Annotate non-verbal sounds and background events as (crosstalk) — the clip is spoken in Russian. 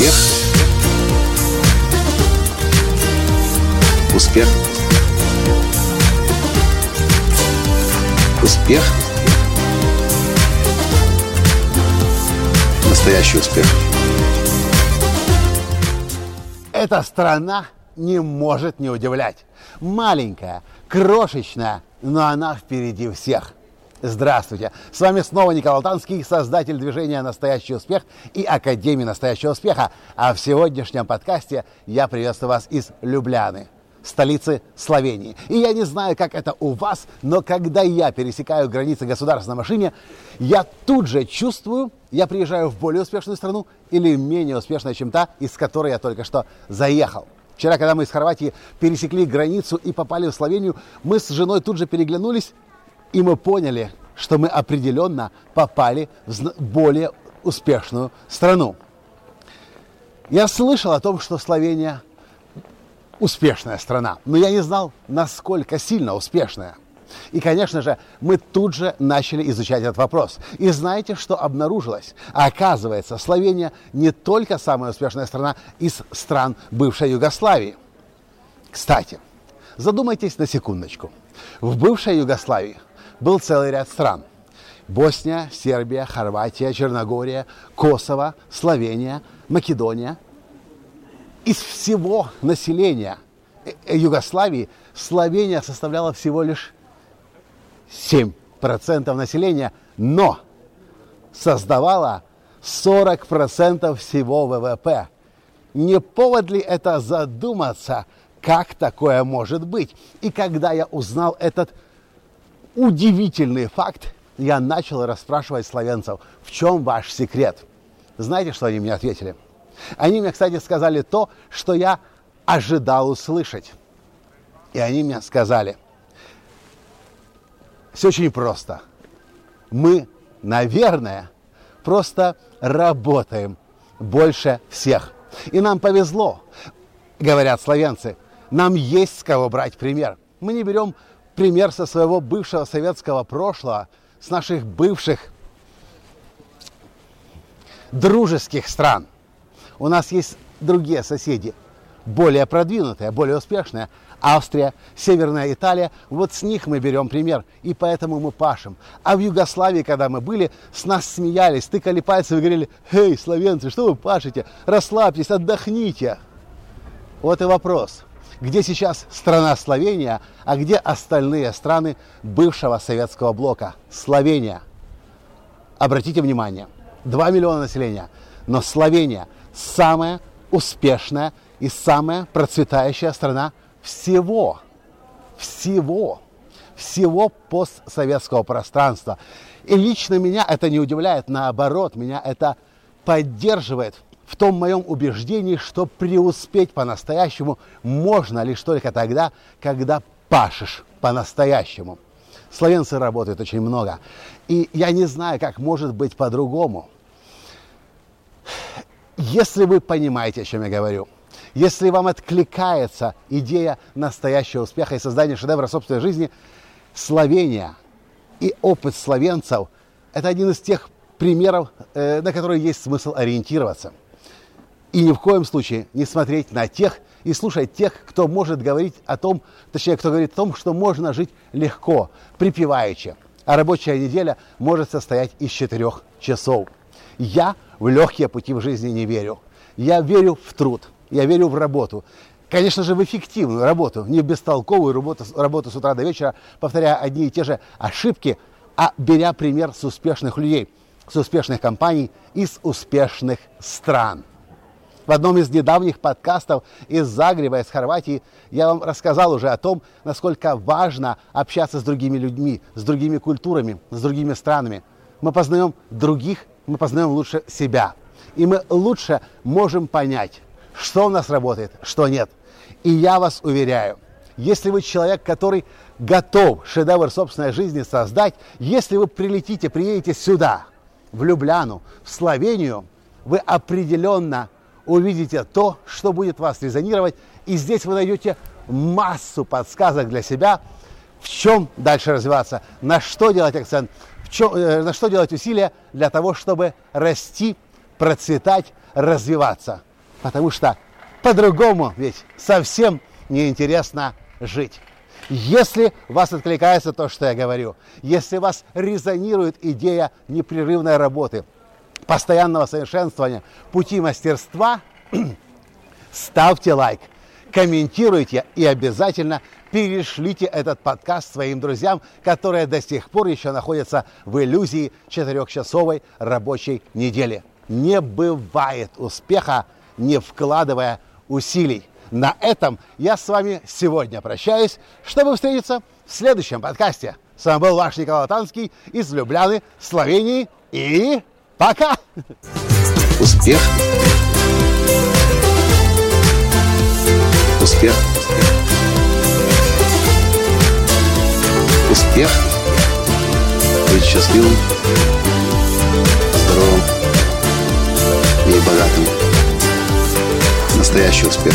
Успех. Успех. Успех. Настоящий успех. Эта страна не может не удивлять. Маленькая, крошечная, но она впереди всех. Здравствуйте! С вами снова Николай Танский, создатель движения «Настоящий успех» и Академии «Настоящего успеха». А в сегодняшнем подкасте я приветствую вас из Любляны, столицы Словении. И я не знаю, как это у вас, но когда я пересекаю границы государства на машине, я тут же чувствую, я приезжаю в более успешную страну или менее успешную, чем та, из которой я только что заехал. Вчера, когда мы из Хорватии пересекли границу и попали в Словению, мы с женой тут же переглянулись и мы поняли, что мы определенно попали в более успешную страну. Я слышал о том, что Словения успешная страна, но я не знал, насколько сильно успешная. И, конечно же, мы тут же начали изучать этот вопрос. И знаете, что обнаружилось? Оказывается, Словения не только самая успешная страна из стран бывшей Югославии. Кстати, задумайтесь на секундочку. В бывшей Югославии был целый ряд стран. Босния, Сербия, Хорватия, Черногория, Косово, Словения, Македония. Из всего населения э, э, Югославии Словения составляла всего лишь 7% населения, но создавала 40% всего ВВП. Не повод ли это задуматься, как такое может быть? И когда я узнал этот удивительный факт, я начал расспрашивать славянцев, в чем ваш секрет? Знаете, что они мне ответили? Они мне, кстати, сказали то, что я ожидал услышать. И они мне сказали, все очень просто. Мы, наверное, просто работаем больше всех. И нам повезло, говорят славянцы. Нам есть с кого брать пример. Мы не берем пример со своего бывшего советского прошлого, с наших бывших дружеских стран. У нас есть другие соседи, более продвинутые, более успешные. Австрия, Северная Италия, вот с них мы берем пример, и поэтому мы пашем. А в Югославии, когда мы были, с нас смеялись, тыкали пальцем и говорили, «Эй, словенцы, что вы пашете? Расслабьтесь, отдохните!» Вот и вопрос – где сейчас страна Словения, а где остальные страны бывшего советского блока. Словения. Обратите внимание, 2 миллиона населения, но Словения самая успешная и самая процветающая страна всего, всего, всего постсоветского пространства. И лично меня это не удивляет, наоборот, меня это поддерживает – в том моем убеждении, что преуспеть по-настоящему можно лишь только тогда, когда пашешь по-настоящему. Словенцы работают очень много. И я не знаю, как может быть по-другому. Если вы понимаете, о чем я говорю, если вам откликается идея настоящего успеха и создания шедевра собственной жизни, Словения и опыт словенцев – это один из тех примеров, э, на которые есть смысл ориентироваться – и ни в коем случае не смотреть на тех и слушать тех, кто может говорить о том, точнее, кто говорит о том, что можно жить легко, припеваючи. А рабочая неделя может состоять из четырех часов. Я в легкие пути в жизни не верю. Я верю в труд, я верю в работу. Конечно же, в эффективную работу, не в бестолковую работу, работу с утра до вечера, повторяя одни и те же ошибки, а беря пример с успешных людей, с успешных компаний из успешных стран. В одном из недавних подкастов из Загреба, из Хорватии, я вам рассказал уже о том, насколько важно общаться с другими людьми, с другими культурами, с другими странами. Мы познаем других, мы познаем лучше себя. И мы лучше можем понять, что у нас работает, что нет. И я вас уверяю, если вы человек, который готов шедевр собственной жизни создать, если вы прилетите, приедете сюда, в Любляну, в Словению, вы определенно увидите то, что будет вас резонировать. И здесь вы найдете массу подсказок для себя, в чем дальше развиваться, на что делать акцент, в чем, на что делать усилия для того, чтобы расти, процветать, развиваться. Потому что по-другому ведь совсем неинтересно жить. Если вас откликается то, что я говорю, если вас резонирует идея непрерывной работы, постоянного совершенствования, пути мастерства, (clears throat) ставьте лайк, комментируйте и обязательно перешлите этот подкаст своим друзьям, которые до сих пор еще находятся в иллюзии четырехчасовой рабочей недели. Не бывает успеха, не вкладывая усилий. На этом я с вами сегодня прощаюсь, чтобы встретиться в следующем подкасте. С вами был ваш Николай Танский из Любляны, Словении. И пока! Успех! Успех! Успех! Быть счастливым, здоровым и богатым. Настоящий успех!